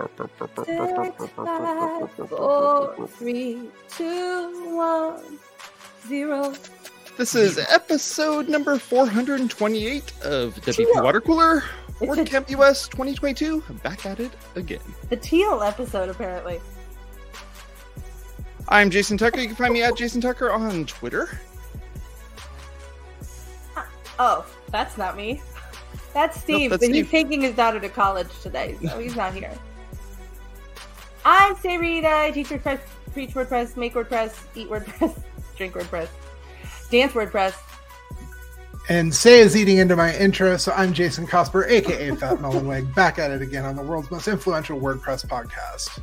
Six, five, four, three, two, one, zero. This is episode number 428 of WP. Water Cooler, WordCamp US 2022. Back at it again. The teal episode, apparently. I'm Jason Tucker. You can find me at Jason Tucker on Twitter. Ah, oh, that's not me. That's Steve, that's but he's taking his daughter to college today, so he's not here. I'm Sé Reed. I teach WordPress, preach WordPress, make WordPress, eat WordPress, drink WordPress, dance WordPress. And Sé is eating into my intro, so I'm Jason Cosper, aka Fat Mullenweg, back at it again on the world's most influential WordPress podcast.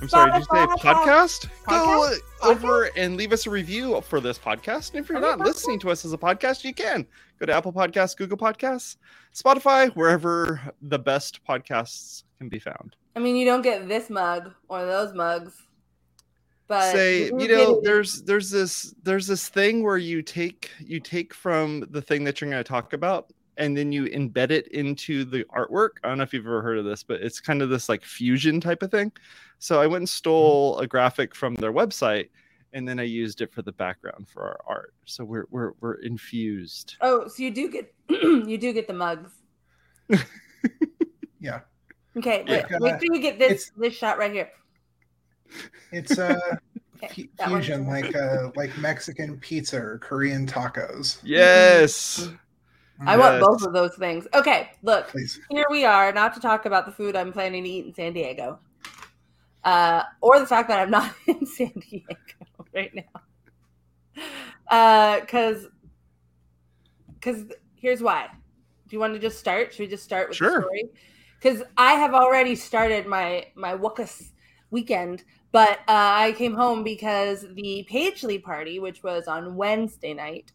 I'm sorry, did you say Spotify. podcast? Go Podcast? over and leave us a review for this podcast. And if you're not listening to us as a podcast, you can go to Apple Podcasts, Google Podcasts, Spotify, wherever the best podcasts can be found. I mean, you don't get this mug or those mugs, but say you know there's there's this there's this thing where you take you take from the thing that you're going to talk about and then you embed it into the artwork i don't know if you've ever heard of this but it's kind of this like fusion type of thing so i went and stole a graphic from their website and then i used it for the background for our art so we're we're, we're infused Oh, so you do get you do get the mugs. Yeah, Okay, Yeah. wait, wait till you get this It's- this shot right here. it's uh, Okay, fu- that one. fusion, like uh, like Mexican pizza or Korean tacos. yes I want both of those things. Okay, look, Please. here we are, not to talk about the food I'm planning to eat in San Diego, uh, or the fact that I'm not in San Diego right now, because because here's why. Do you want to just start? Should we just start with Sure. the story? Because I have already started my my Wuckus weekend, but uh, I came home because the Pagely party, which was on Wednesday night,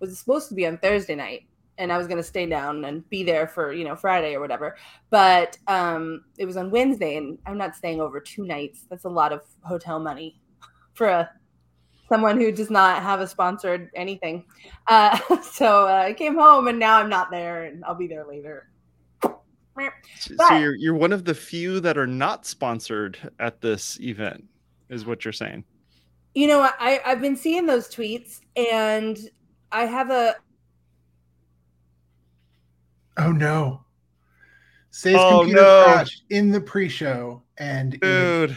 was supposed to be on Thursday night and I was gonna stay down and be there for you know Friday or whatever. But um, it was on Wednesday, and I'm not staying over two nights. That's a lot of hotel money for a someone who does not have a sponsored anything. Uh, so uh, I came home, and now I'm not there, and I'll be there later. so you're you're one of the few that are not sponsored at this event is what you're saying You know, I I've been seeing those tweets, and I have a Oh no, Sé's Oh, computer no. crashed in the pre-show, and it dude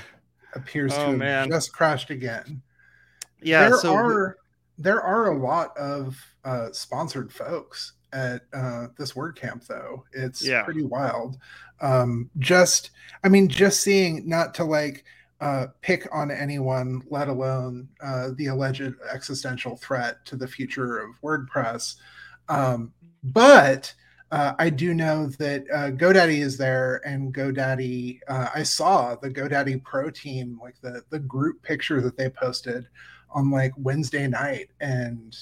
appears to Oh, have man. just crashed again. yeah there so are there are a lot of uh, sponsored folks at uh, this WordCamp, though. It's Yeah. pretty wild. Um, just, I mean, just seeing not to like uh, pick on anyone, let alone uh, the alleged existential threat to the future of WordPress. Um, but uh, I do know that uh, GoDaddy is there, and GoDaddy. Uh, I saw the GoDaddy Pro team, like the the group picture that they posted on like Wednesday night, and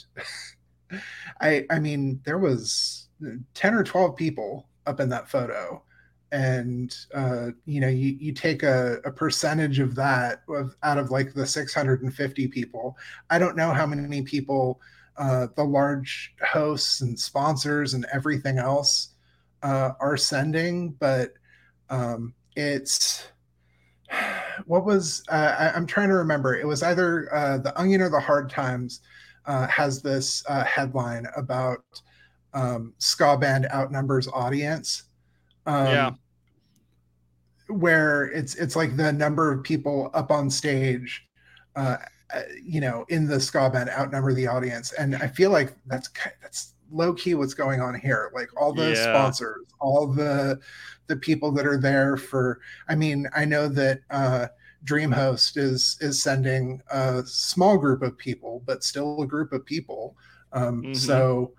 I I mean there was ten or twelve people up in that photo, and uh, you know you you take a, a percentage of that of, out of like the six hundred and fifty people. I don't know how many people uh, the large hosts and sponsors and everything else uh, are sending, but um, it's what was uh, I, I'm trying to remember. It was either uh, the Onion or the Hard Times uh, has this uh, headline about um, ska band outnumbers audience. Um, Yeah. Where it's it's like the number of people up on stage uh, you know, in the ska band outnumber the audience, and I feel like that's that's low key what's going on here. Like all the Yeah. sponsors, all the the people that are there for. I mean, I know that uh, DreamHost is is sending a small group of people, but still a group of people. Um, Mhm. So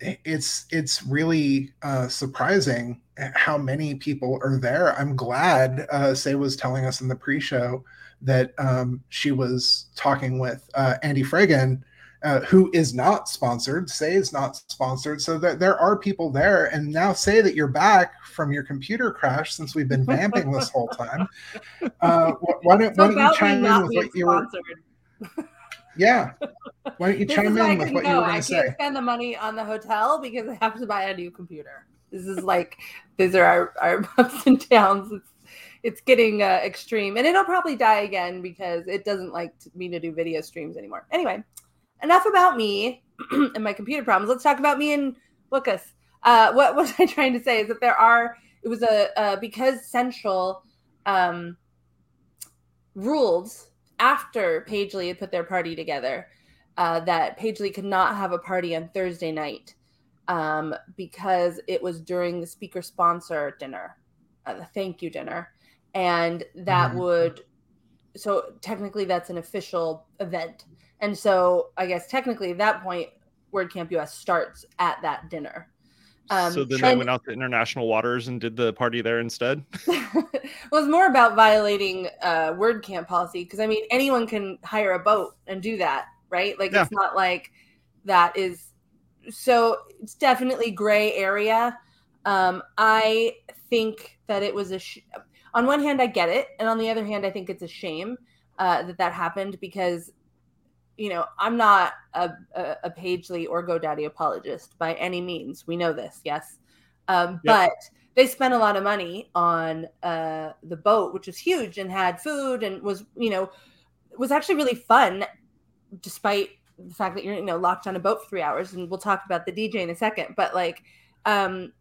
it's it's really uh, surprising how many people are there. I'm glad uh, Sé was telling us in the pre-show that um, she was talking with uh, Andy Fragen, uh, who is not sponsored. Sé is not sponsored, so that there are people there. And now say that you're back from your computer crash since we've been vamping this whole time. Uh, why don't, why don't you chime in with what you were? Yeah. Why don't you This chime is why I in with what you go. were going to say? I can't spend the money on the hotel because I have to buy a new computer. This is like these are our, our ups and downs. It's it's getting uh, extreme, and it'll probably die again because it doesn't like me to do video streams anymore. Anyway, enough about me and my computer problems. Let's talk about me and Lucas. Uh, what was I trying to say? Is that there are it was a uh, because Central um, ruled after Pagely had put their party together uh, that Pagely could not have a party on Thursday night um, because it was during the speaker sponsor dinner, uh, the thank you dinner, and that mm-hmm. would so technically that's an official event, and so I guess technically at that point WordCamp US starts at that dinner. Um, so then Trent, they went out to international waters and did the party there instead. well, it's more about violating uh, WordCamp policy because I mean anyone can hire a boat and do that, right? Like yeah. it's not like that is. So it's definitely gray area. Um, I think that it was a. Sh- on one hand, I get it, and on the other hand, I think it's a shame uh, that that happened because you know, I'm not a, a, a Pagely or GoDaddy apologist by any means. We know this, yes. Um, yep. But they spent a lot of money on uh, the boat, which was huge and had food and was, you know, was actually really fun, despite the fact that you're, you know, locked on a boat for three hours. And we'll talk about the DJ in a second. But like, um,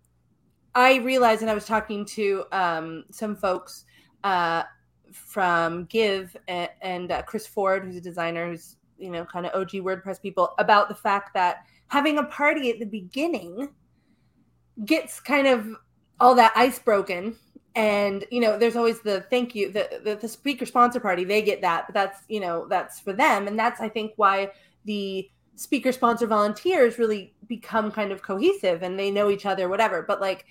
I realized, and I was talking to um, some folks uh, from Give and, and uh, Chris Ford, who's a designer who's you know, kind of OG WordPress people about the fact that having a party at the beginning gets kind of all that ice broken. And you know, there's always the thank you, the, the the speaker sponsor party. They get that, but that's you know that's for them, and that's I think why the speaker sponsor volunteers really become kind of cohesive and they know each other, whatever. But like,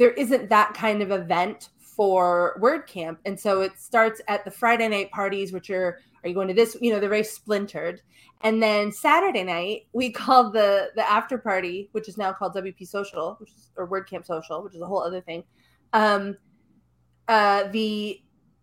there isn't that kind of event for WordCamp, and so it starts at the Friday night parties, which are are you going to this? You know, they're very splintered. And then Saturday night, we called the the after party, which is now called WP Social, which is or WordCamp Social, which is a whole other thing. Um, uh, the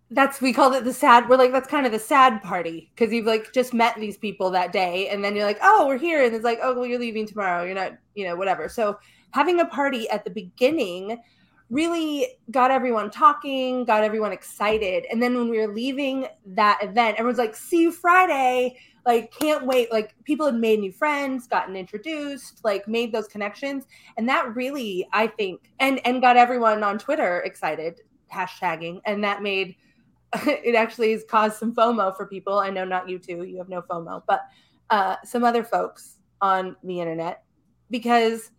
that's we called it the sad. We're like that's kind of the sad party because you've like just met these people that day, and then you're like, oh, we're here, and it's like, oh, well, you're leaving tomorrow. You're not, you know, whatever. So having a party at the beginning really got everyone talking, got everyone excited. And then when we were leaving that event, everyone's like, see you Friday. Like, can't wait. Like, people had made new friends, gotten introduced, like, made those connections. And that really, I think, and and got everyone on Twitter excited, hashtagging. And that made it actually has caused some FOMO for people. I know not you two, you have no FOMO, but uh, some other folks on the internet because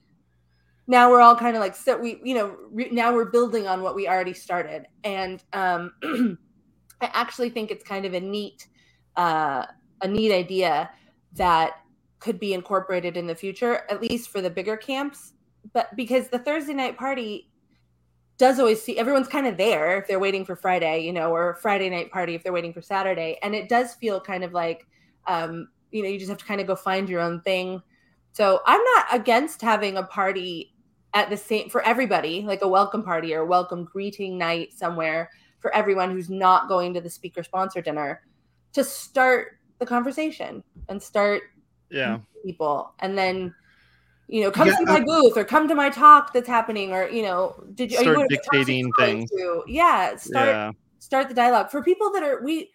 now we're all kind of like so we you know re- now we're building on what we already started. And um i actually think it's kind of a neat uh a neat idea that could be incorporated in the future at least for the bigger camps. But because the thursday night party does always see everyone's kind of there if they're waiting for friday you know or friday night party if they're waiting for saturday. And it does feel kind of like um you know you just have to kind of go find your own thing. So i'm not against having a party at the same for everybody, like a welcome party or welcome greeting night somewhere for everyone who's not going to the speaker sponsor dinner to start the conversation and start yeah. people. And then you know come yeah, to my booth or come to my talk that's happening or you know did you start you dictating things. to? yeah start yeah. start the dialogue. For people that are we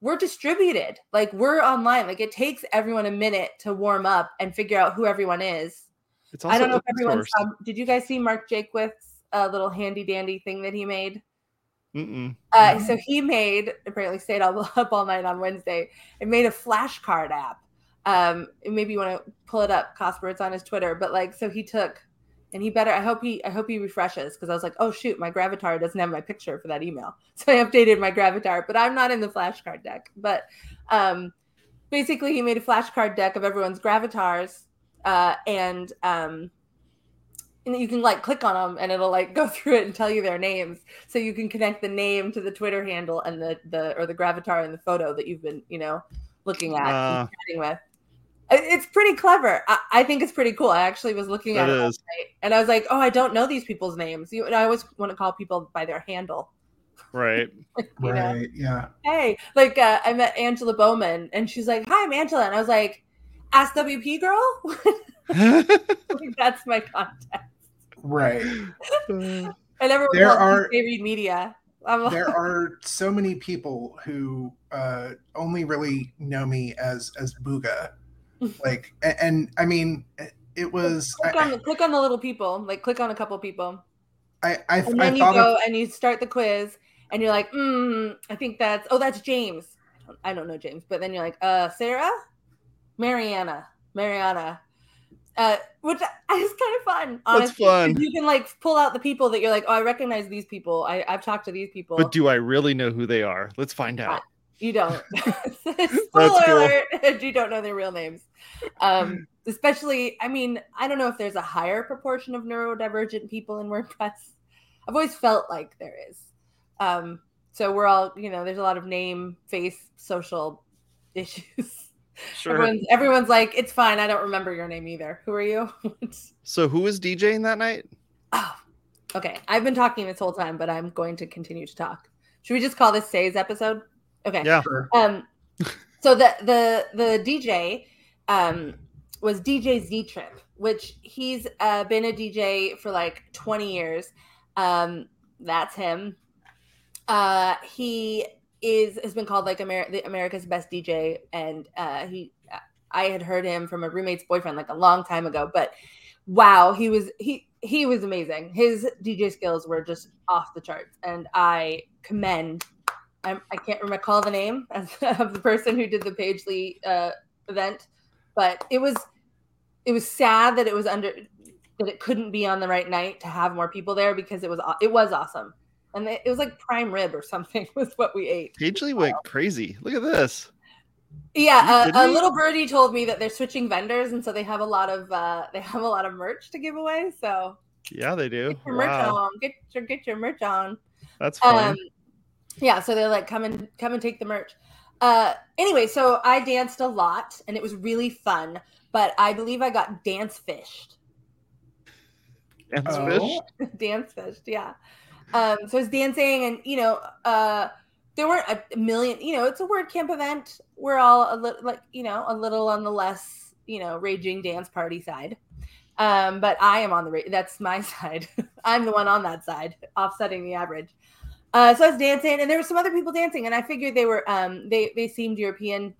we're distributed. Like we're online. Like it takes everyone a minute to warm up and figure out who everyone is it's I don't know if everyone saw. Did you guys see Mark Jaquith's uh, little handy dandy thing that he made? Uh, so he made apparently stayed all, up all night on Wednesday and made a flashcard app. Um, maybe you want to pull it up, Cosper. It's on his Twitter. But like, so he took, and he better. I hope he. I hope he refreshes because I was like, oh shoot, my Gravatar doesn't have my picture for that email. So I updated my Gravatar, but I'm not in the flashcard deck. But um, basically, he made a flashcard deck of everyone's Gravatars uh, and um, and you can like click on them and it'll like go through it and tell you their names. So you can connect the name to the twitter handle and the the or the gravatar and the photo that you've been you know looking at uh, and chatting with. It's pretty clever. I, I, think it's pretty cool. I actually was looking at it, it and i was like oh i don't know these people's names. You, and i always want to call people by their handle. Right. Right know? yeah. Hey like uh, i met angela bowman and she's like hi i'm angela. And i was like Ask WP girl. that's my context. Right. and everyone there are... they read media. I'm, there are so many people who uh, only really know me as as Boogah, like, and, and I mean, it was. click I, on the click on the little people. Like click on a couple people, I, I, and I then you go of, and you start the quiz, and you're like, mm, I think that's oh that's James. I don't, I don't know James, but then you're like, uh, Sarah, Mariana, Mariana. Uh, which is kind of fun. Honestly, 'cause fun. You can like pull out the people that you're like, oh, I recognize these people. I, I've talked to these people. But do I really know who they are? Let's find out. You don't. Spoiler cool. alert! You don't know their real names. Um, especially, I mean, I don't know if there's a higher proportion of neurodivergent people in WordPress. I've always felt like there is. Um, so we're all, you know, there's a lot of name, face, social issues. Sure. Everyone's, everyone's like, it's fine. I don't remember your name either. Who are you? So who was DJing that night? oh, okay. I've been talking this whole time, but I'm going to continue to talk. Should we just call this Sé's episode? Okay. Yeah. Sure. Um, so the the the DJ um was DJ Z Trip, which he's uh, been a DJ for like 20 years. Um, that's him. Uh, he is has been called like Amer- America's best DJ, and uh, he I had heard him from a roommate's boyfriend like a long time ago, but wow, he was he he was amazing. His DJ skills were just off the charts, and I commend. I'm, I can't recall the name of the person who did the Pagely uh, event, but it was it was sad that it was under that it couldn't be on the right night to have more people there because it was it was awesome, and it it was like prime rib or something was what we ate. Pagely went crazy. Look at this. Yeah, Are uh, a little birdie told me that they're switching vendors, and so they have a lot of uh, they have a lot of merch to give away. So Yeah, they do. get your merch on, get your get your merch on. That's fun. Um, yeah, so they're like, come and come and take the merch. Uh, anyway, so I danced a lot, and it was really fun. But I believe I got dance fished. Dance Oh. fish. dance fished, yeah. Um, so I was dancing, and you know, uh, there weren't a million. You know, it's a word camp event. We're all a little, like, you know, a little on the less, you know, raging dance party side. Um, but I am on the ra- that's my side. I'm the one on that side, offsetting the average. Uh, so I was dancing, and there were some other people dancing, and I figured they were um, they they seemed European.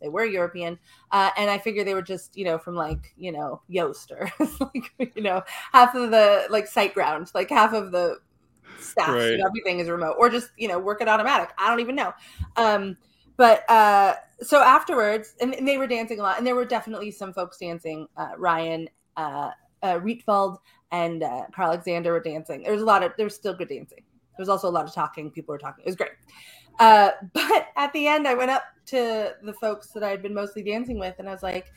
They were European, uh, and I figured they were just you know from like you know Yoast or like you know half of the like SiteGround, like half of the staff, you Right. know, everything is remote, or just you know work it Automattic. I don't even know. Um, but uh, so afterwards, and, and they were dancing a lot, and there were definitely some folks dancing. Uh, Ryan, uh, uh, Rietfeld, and uh, Carl Alexander were dancing. There was a lot of there was still good dancing. There was also a lot of talking. People were talking. It was great. Uh, but at the end, I went up to the folks that I had been mostly dancing with, and I was like,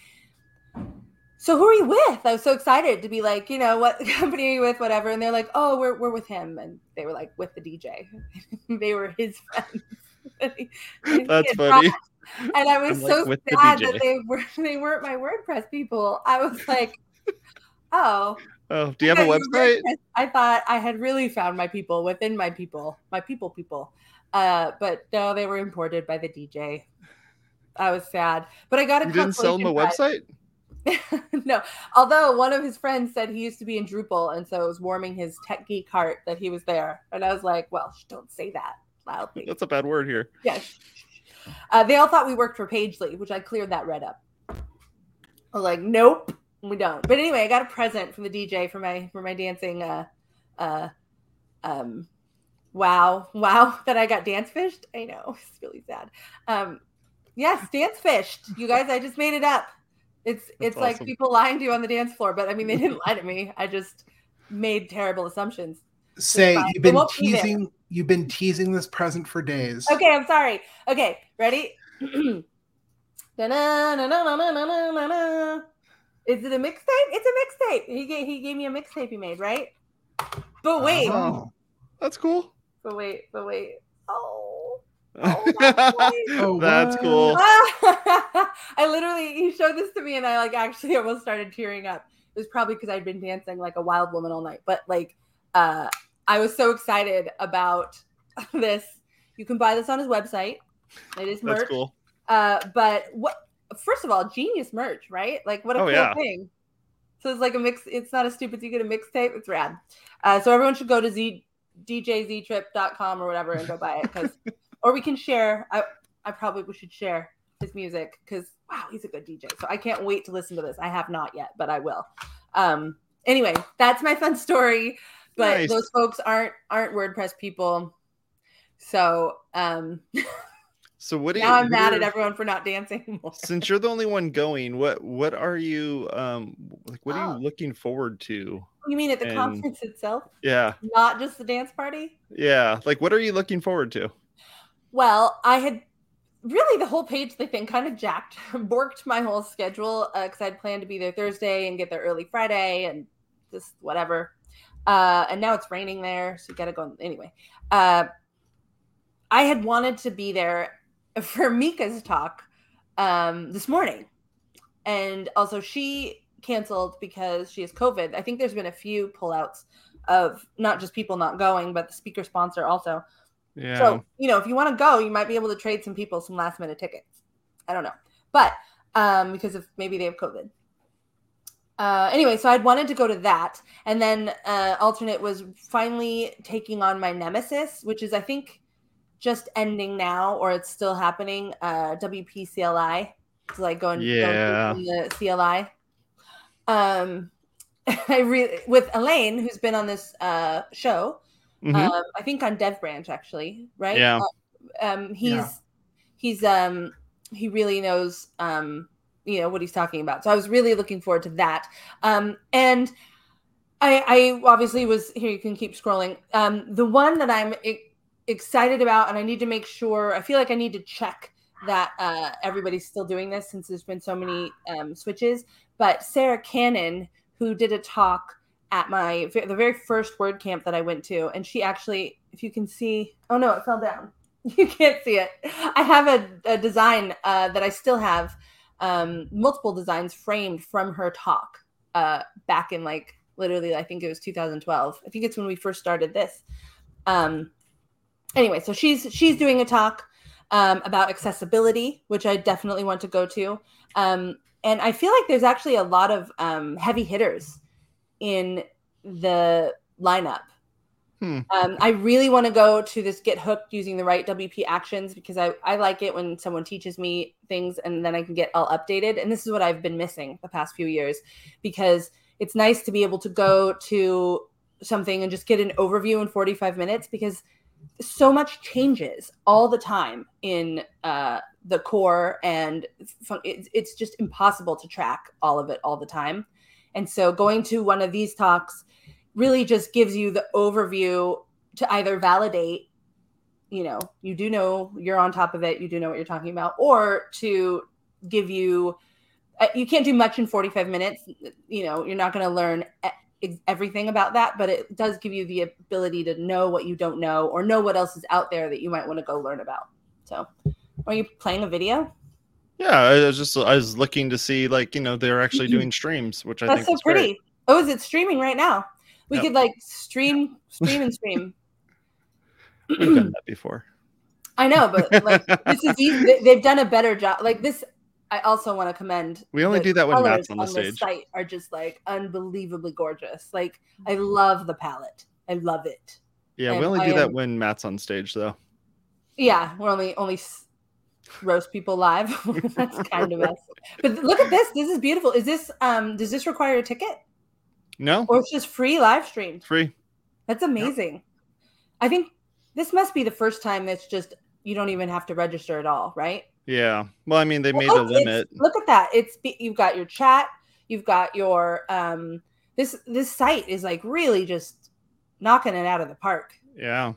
"So who are you with?" I was so excited to be like, you know, what company are you with, whatever. And they're like, "Oh, we're we're with him," and they were like, "With the DJ." they were his friends. And he- and he That's funny. And I was like, so "With the sad DJ." that they were they weren't my WordPress people. I was like, "Oh." Oh, do you have a website? I thought I had really found my people within my people, my people people. Uh, but no, they were imported by the DJ. I was sad, but I got a You didn't sell them a consolation website? no, although one of his friends said he used to be in Drupal, and so it was warming his tech geek heart that he was there. And I was like, "Well, sh- don't say that loudly." That's a bad word here. Yeah. sh- sh. Uh, they all thought we worked for Pagely, which I cleared that red up. I was like, "Nope, we don't." But anyway, I got a present from the DJ for my for my dancing. Uh, uh, um, wow, wow, that I got dance fished. I know it's really sad. Um, yes, dance fished. You guys, I just made it up. It's That's it's awesome. like people lying to you on the dance floor, but I mean they didn't lie to me. I just made terrible assumptions. Sé you've been teasing be you've been teasing this present for days. Okay, I'm sorry. Okay, ready? Is it a mixtape? It's a mixtape. He gave, he gave me a mixtape he made, right? But wait. Oh, that's cool. But wait, but wait. Oh oh that's. Oh, That's cool. I literally he showed this to me and I like actually almost started tearing up. It was probably because I'd been dancing like a wild woman all night. But like uh I was so excited about this. You can buy this on his website. It is merch. That's cool. Uh, but what? First of all, genius merch, right? Like, what a Oh, cool yeah. thing. So it's like a mix. It's not as stupid as you get a mixtape. It's rad. Uh, so everyone should go to Z djztrip.com or whatever and go buy it because or we can share. I I probably should share his music because wow, he's a good DJ. So I can't wait to listen to this. I have not yet, but I will. Um anyway, that's my fun story. But Nice. those folks aren't aren't WordPress people. So um So what do you? now I'm mad at everyone for not dancing more. Since you're the only one going, what what are you um like? What are Oh. you looking forward to? You mean at the And- conference itself, Yeah, not just the dance party? yeah. Like, what are you looking forward to? Well, I had really the whole Pagely thing kind of jacked, borked my whole schedule because I'd planned to be there Thursday and get there early Friday and just whatever. Uh, and now it's raining there, so you got to go anyway. Uh, I had wanted to be there for Mika's talk um, this morning, and also she canceled because she has COVID. I think there's been a few pullouts of not just people not going, but the speaker sponsor also. Yeah. So, you know, if you want to go, you might be able to trade some people some last minute tickets. I don't know. But um, because of maybe they have COVID. Uh, anyway, so I'd wanted to go to that. And then uh, alternate was finally taking on my nemesis, which is, I think, just ending now or it's still happening. Uh, WPCLI. It's like going, Yeah. going the CLI. Um, I really, with Alain, who's been on this uh, show, Mhm. um, I think on Dev Branch actually, right? Yeah. Uh, um, he's Yeah. he's um he really knows um you know what he's talking about. So I was really looking forward to that. Um, and I I obviously was here. You can keep scrolling. Um, the one that I'm e- excited about, and I need to make sure. I feel like I need to check that uh, everybody's still doing this since there's been so many um, switches. But Sarah Cannon, who did a talk at my the very first word camp that I went to, and she actually, if you can see, oh no, it fell down. You can't see it. I have a, a design uh, that I still have, um, multiple designs framed from her talk uh, back in like literally, I think it was 2012. I think it's when we first started this. Um, anyway, so she's she's doing a talk um, about accessibility, which I definitely want to go to. Um, and I feel like there's actually a lot of um, heavy hitters in the lineup. Hmm. Um, I really want to go to this get hooked using the right WP actions because I, I like it when someone teaches me things and then I can get all updated. And this is what I've been missing the past few years because it's nice to be able to go to something and just get an overview in 45 minutes because so much changes all the time in uh, the core and fun- it's, it's just impossible to track all of it all the time and so going to one of these talks really just gives you the overview to either validate you know you do know you're on top of it you do know what you're talking about or to give you uh, you can't do much in 45 minutes you know you're not going to learn everything about that but it does give you the ability to know what you don't know or know what else is out there that you might want to go learn about. So are you playing a video Yeah, I was just I was looking to see like you know they're actually doing streams, which I that's think so is great. pretty oh is it streaming right now we Yep. could like stream stream and stream We've done that before. I know, but like this is easy. They- They've done a better job. Like this, I also want to commend. We only the do that when Matt's on the this stage. site are just like unbelievably gorgeous. Like I mm-hmm. love the palette. I love it. Yeah, we And only I do that am- when Matt's on stage though. Yeah, we're only only s- roast people live. That's kind of us. But look at this. This is beautiful. Is this um? Does this require a ticket No, or it's just free live stream. free. That's amazing. I think this must be the first time that's just you don't even have to register at all, right? Yeah. Well, I mean they made Well, a limit. Look at that. It's you've got your chat, you've got your um this this site is like really just knocking it out of the park. Yeah.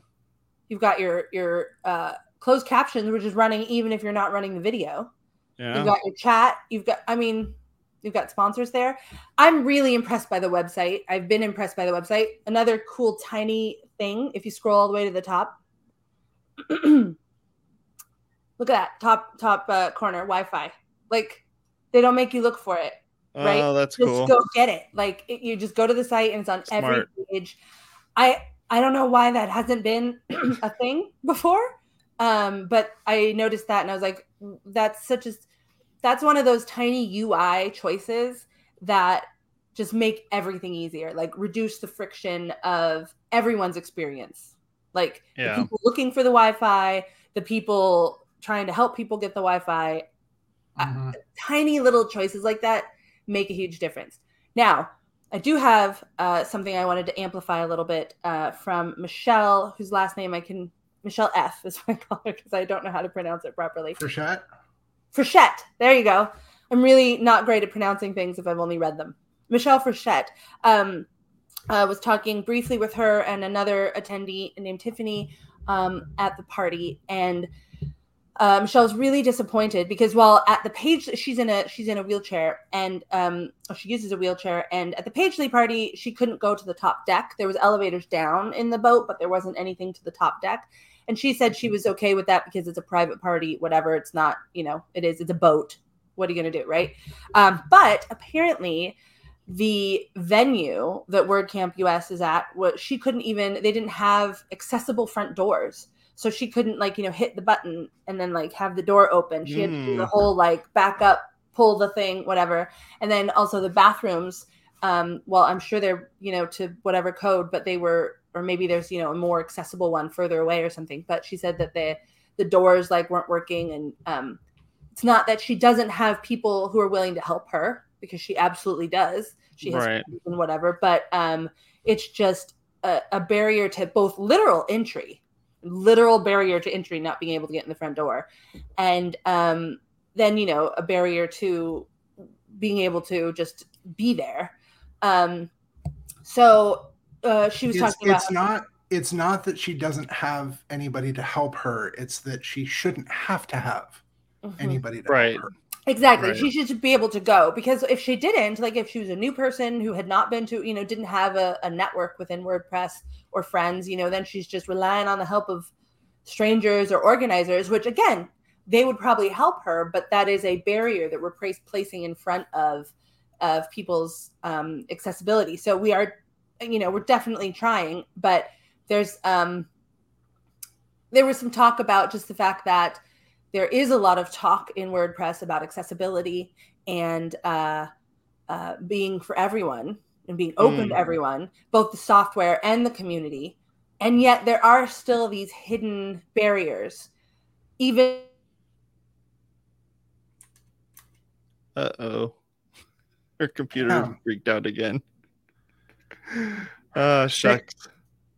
You've got your your uh closed captions which is running even if you're not running the video. Yeah. You've got your chat, you've got I mean you've got sponsors there. I'm really impressed by the website. I've been impressed by the website. Another cool tiny thing if you scroll all the way to the top. Look at that top top uh, corner Wi-Fi. Like they don't make you look for it. right? Oh, that's just cool. go get it. Like it, you just go to the site and it's on every page. I I don't know why that hasn't been a thing before, um, but I noticed that and I was like, that's such a that's one of those tiny UI choices that just make everything easier, like reduce the friction of everyone's experience. Like Yeah. the people looking for the Wi-Fi, the people trying to help people get the Wi-Fi, Mhm. tiny little choices like that make a huge difference. Now, I do have uh, something I wanted to amplify a little bit uh, from Michelle, whose last name I can Michelle F is what I call her because I don't know how to pronounce it properly. Frechette? Frechette. There you go. I'm really not great at pronouncing things if I've only read them. Michelle Frechette um, uh, was talking briefly with her and another attendee named Tiffany um, at the party, and uh, Michelle's really disappointed because while at the page she's in a she's in a wheelchair and um, she uses a wheelchair, and at the Pagely party she couldn't go to the top deck. There was elevators down in the boat, but there wasn't anything to the top deck. And she said she was okay with that because it's a private party, whatever. It's not, you know, it is, it's a boat. What are you going to do? Right. Um, but apparently, the venue that WordCamp US is at, what she couldn't even, they didn't have accessible front doors. So she couldn't, like, you know, hit the button and then, like, have the door open. She had to do the Mm. whole, like, back up, pull the thing, whatever. And then also the bathrooms, um, well, I'm sure they're, you know, to whatever code, but they were or maybe there's you know a more accessible one further away or something but she said that the the doors like weren't working and um it's not that she doesn't have people who are willing to help her because she absolutely does. She has Right. and whatever but um it's just a, a barrier to both literal entry literal barrier to entry not being able to get in the front door. And um then you know a barrier to being able to just be there. Um so uh she was It's, talking about it's not it's not that she doesn't have anybody to help her. It's that she shouldn't have to have Mhm. anybody to Right. help her. Exactly. Right. She should be able to go because if she didn't, like if she was a new person who had not been to, you know, didn't have a, a network within WordPress or friends, you know, then she's just relying on the help of strangers or organizers, which again, they would probably help her, but that is a barrier that we're placing in front of of people's um, accessibility. So we are, you know, we're definitely trying, but there's um there was some talk about just the fact that there is a lot of talk in WordPress about accessibility and uh, uh, being for everyone and being open to Mm. everyone, both the software and the community. And yet there are still these hidden barriers, even Uh oh. Her computer Yeah. freaked out again. Uh shucks.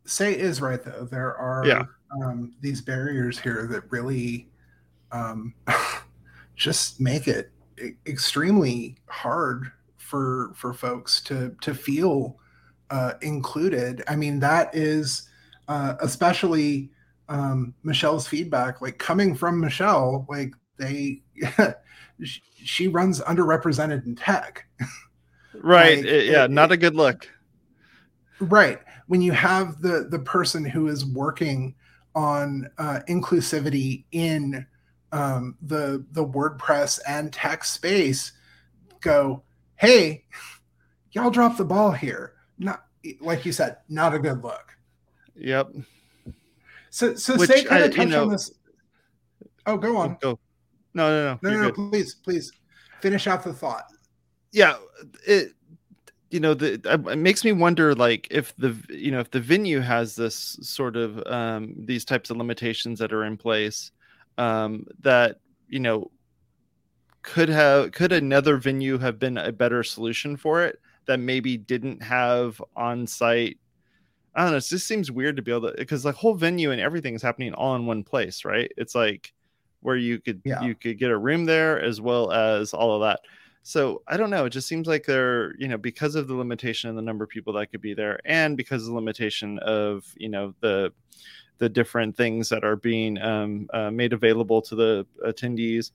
Sé is right though. There are Yeah. um, these barriers here that really um, just make it extremely hard for for folks to to feel uh, included. I mean, that is uh, especially um, Michelle's feedback. Like coming from Michelle, like they. she- she runs underrepresented in tech Right. Like, it- yeah, it- not a good look. Right when you have the the person who is working on uh, inclusivity in um, the the wordpress and tech space go hey y'all drop the ball here not like you said not a good look Yep. so so Which, say kind I- of touch know- on this oh go on Go. No, no, no. no no, no please please finish out the thought yeah it you know the it makes me wonder like if the you know if the venue has this sort of um these types of limitations that are in place um that you know could have could another venue have been a better solution for it that maybe didn't have on site i don't know it just seems weird to be able to because the whole venue and everything is happening all in one place right it's like where you could Yeah. you could get a room there as well as all of that so I don't know. It just seems like they're, you know, because of the limitation of the number of people that could be there, and because of the limitation of, you know, the the different things that are being um, uh, made available to the attendees.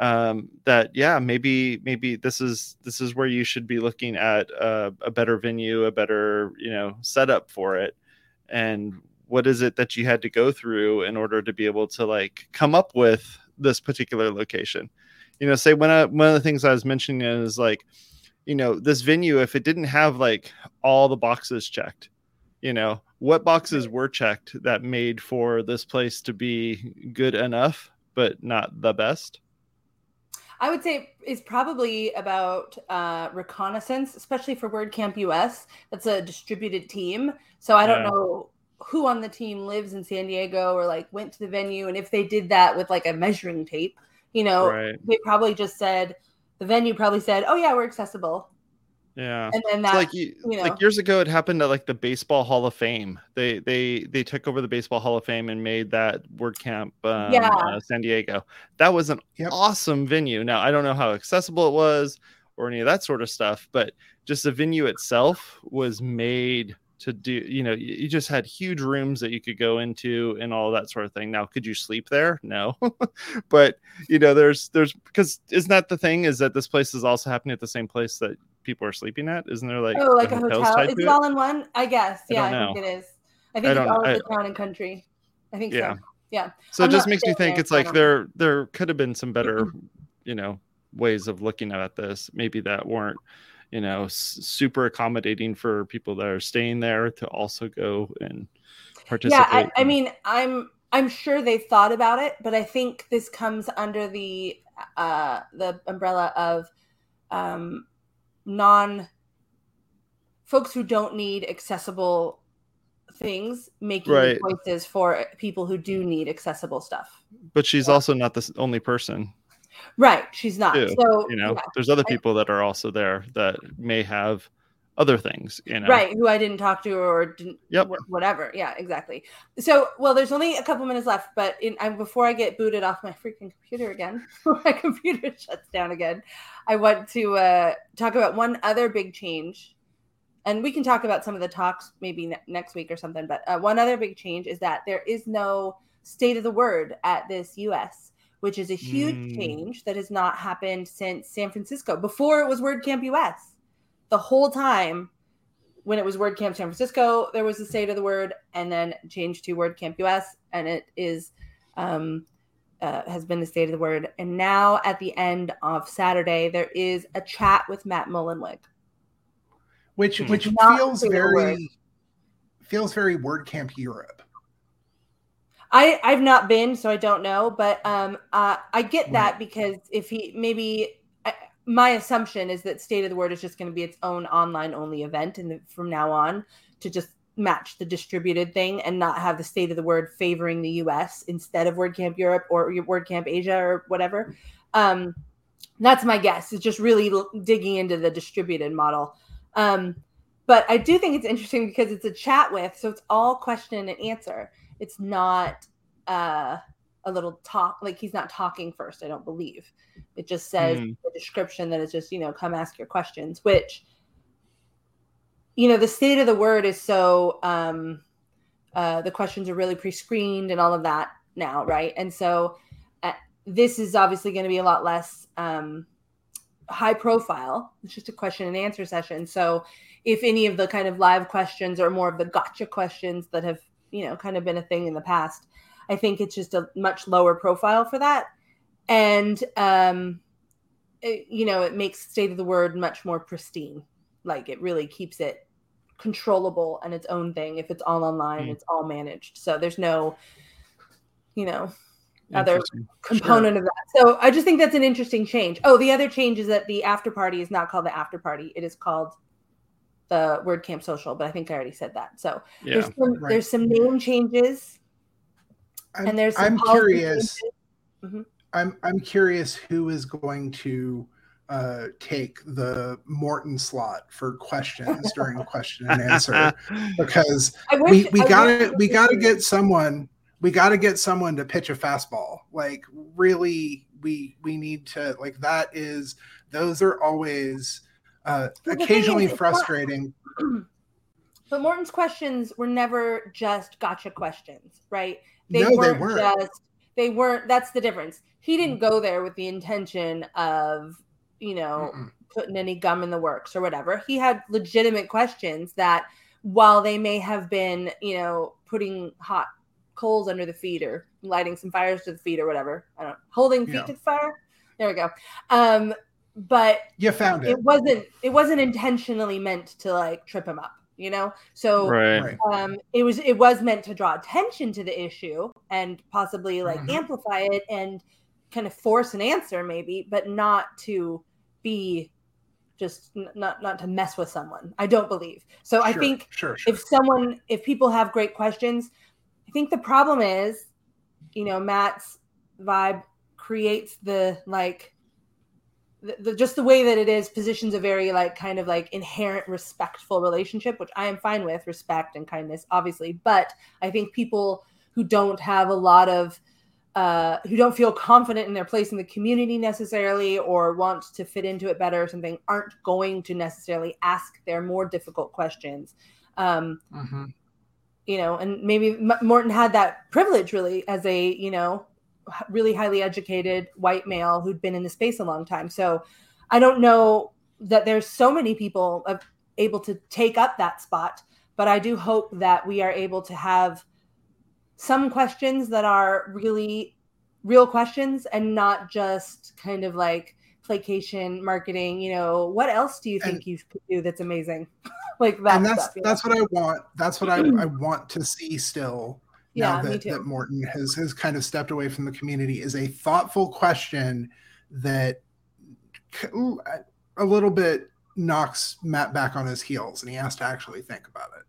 Um, that yeah, maybe maybe this is this is where you should be looking at uh, a better venue, a better you know setup for it, and what is it that you had to go through in order to be able to like come up with this particular location you know say one of one of the things i was mentioning is like you know this venue if it didn't have like all the boxes checked you know what boxes were checked that made for this place to be good enough but not the best I would say is probably about uh, reconnaissance, especially for WordCamp US. That's a distributed team, so I don't Yeah. know who on the team lives in San Diego or like went to the venue, and if they did that with like a measuring tape, you know, Right. they probably just said the venue probably said, "Oh yeah, we're accessible," Yeah. and then It's that like you, you know. like years ago it happened at like the baseball hall of fame they they they took over the baseball hall of fame and made that wordcamp um, Yeah. uh, san diego that was an Yep. awesome venue now i don't know how accessible it was or any of that sort of stuff but just the venue itself was made to do you know you just had huge rooms that you could go into and all that sort of thing now could you sleep there no but you know there's there's because isn't that the thing is that this place is also happening at the same place that people are sleeping at isn't there like oh, like a hotel. Is it all in one? I guess. Yeah, I, don't think it is. I I think it's all I- of the town and country. I think Yeah. so. Yeah. So I'm it just makes me think there, it's like there there could have been some better, you know, ways of looking at this. Maybe that weren't, you know, super accommodating for people that are staying there to also go and participate. Yeah, I, I mean, I'm I'm sure they thought about it, but I think this comes under the uh the umbrella of um non folks who don't need accessible things making Right. choices for people who do need accessible stuff. but she's yeah. also not the only person. Right, she's not. Too, so You know, yeah, there's other people that are also there that may have other things. You know, right who i didn't talk to or didn't Yep. whatever yeah exactly so well there's only a couple minutes left but in I, before i get booted off my freaking computer again my computer shuts down again i want to uh, talk about one other big change and we can talk about some of the talks maybe ne- next week or something but uh, one other big change is that there is no state of the word at this us which is a huge Mm. change that has not happened since san francisco before it was wordcamp us the whole time when it was WordCamp San Francisco, there was the state of the word, and then changed to WordCamp US, and it is um, uh, has been the state of the word. And now at the end of Saturday, there is a chat with Matt Mullenweg. which Hmm. which feels very feels very WordCamp Europe. I I've not been, so I don't know, but um, uh, I get that because if he maybe. I, my assumption is that State of the Word is just going to be its own online only event, and from now on to just match the distributed thing and not have the State of the Word favoring the U.S. instead of WordCamp Europe or WordCamp Asia or whatever. Um, that's my guess. It's just really l- digging into the distributed model. Um, but I do think it's interesting because it's a chat with, so it's all question and answer. It's not uh, a little talk like he's not talking first. I don't believe it just says Hmm. the description that it's just you know come ask your questions, which you know the state of the word is so um, uh, the questions are really pre-screened and all of that now, right? And so uh, this is obviously going to be a lot less um, high profile. It's just a question and answer session. So if any of the kind of live questions or more of the gotcha questions that have you know kind of been a thing in the past, I think it's just a much lower profile for that, and um, it- you know it makes state of the word much more pristine. Like it really keeps it controllable and its own thing. If it's all online, Hmm. it's all managed. So there's no, you know, other component of that. So I just think that's an interesting change. Oh, the other change is that the after party is not called the after party. It is called the WordCamp Social, but I think I already said that. So Yeah. there's some, Right. there's some name changes I'm, and there's some I'm policy curious. changes. I'm I'm curious who is going to uh, take the Morten slot for questions during question and answer because wish, we, we I gotta we gotta get someone we gotta get someone to pitch a fastball like really we we need to like that is those are always uh, is, occasionally not- frustrating but Morten's questions were never just gotcha questions, right? no they weren't weren't just they weren't that's the difference. He didn't go there with the intention of, you know, Mm-mm. putting any gum in the works or whatever. He had legitimate questions that while they may have been, you know, putting hot coals under the feet or lighting some fires to the feet or whatever. I don't know, holding feet Yeah. to the fire. There we go. Um, but you found it it wasn't it wasn't intentionally meant to like trip him up, you know? So right. right um, it was it was meant to draw attention to the issue and possibly like Mhm. amplify it and kind of force an answer maybe but not to be just n- not not to mess with someone i don't believe so i think sure, sure. if someone if people have great questions i think the problem is you know matt's vibe creates the like the, the just the way that it is positions a very like kind of like inherent respectful relationship which i am fine with respect and kindness obviously but i think people who don't have a lot of uh, who don't feel confident in their place in the community necessarily or want to fit into it better or something aren't going to necessarily ask their more difficult questions um, Mhm. you know and maybe M- Morten had that privilege really as a you know really highly educated white male who'd been in the space a long time so i don't know that there's so many people able to take up that spot but i do hope that we are able to have some questions that are really real questions and not just kind of like placation marketing you know what else do you think And- you could do that's amazing like that and that's stuff, you know? that's what I want. That's what I, mm. I want to see still. Yeah, now me that, too. that Morten has has kind of stepped away from the community is a thoughtful question that ooh, a- a little bit knocks Matt back on his heels, and he has to actually think about it.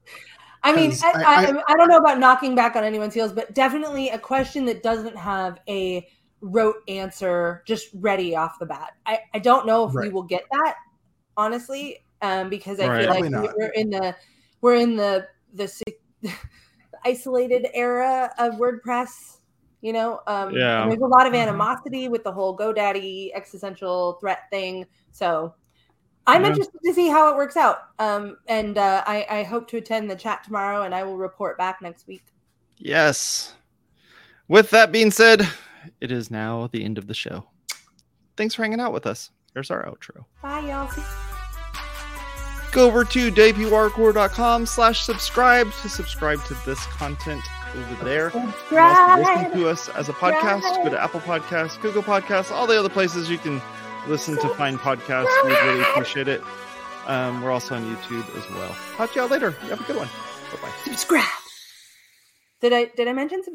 I mean, I, I- I, I, don't know about knocking back on anyone's heels, but definitely a question that doesn't have a rote answer just ready off the bat. I, I don't know if we will get that, honestly, um, because I Right. feel like Probably we're in the we're in the the si- isolated era of WordPress. You know, um, Yeah. there's a lot of Mhm. animosity with the whole GoDaddy existential threat thing. So I'm Yeah. interested to see how it works out. Um, and uh, I, I hope to attend the chat tomorrow, and I will report back next week. Yes. With that being said, it is now the end of the show. Thanks for hanging out with us. Here's our outro. Bye, y'all. Go over to wpwatercooler.com slash subscribe to subscribe to this content over there. You can also listen to us as a podcast. Go to Apple Podcasts, Google Podcasts, all the other places you can listen to find podcasts. We really appreciate it. Um, we're also on YouTube as well. Talk to y'all later. You have a good one. Bye bye. Subscribe. Did I did I mention subscribe?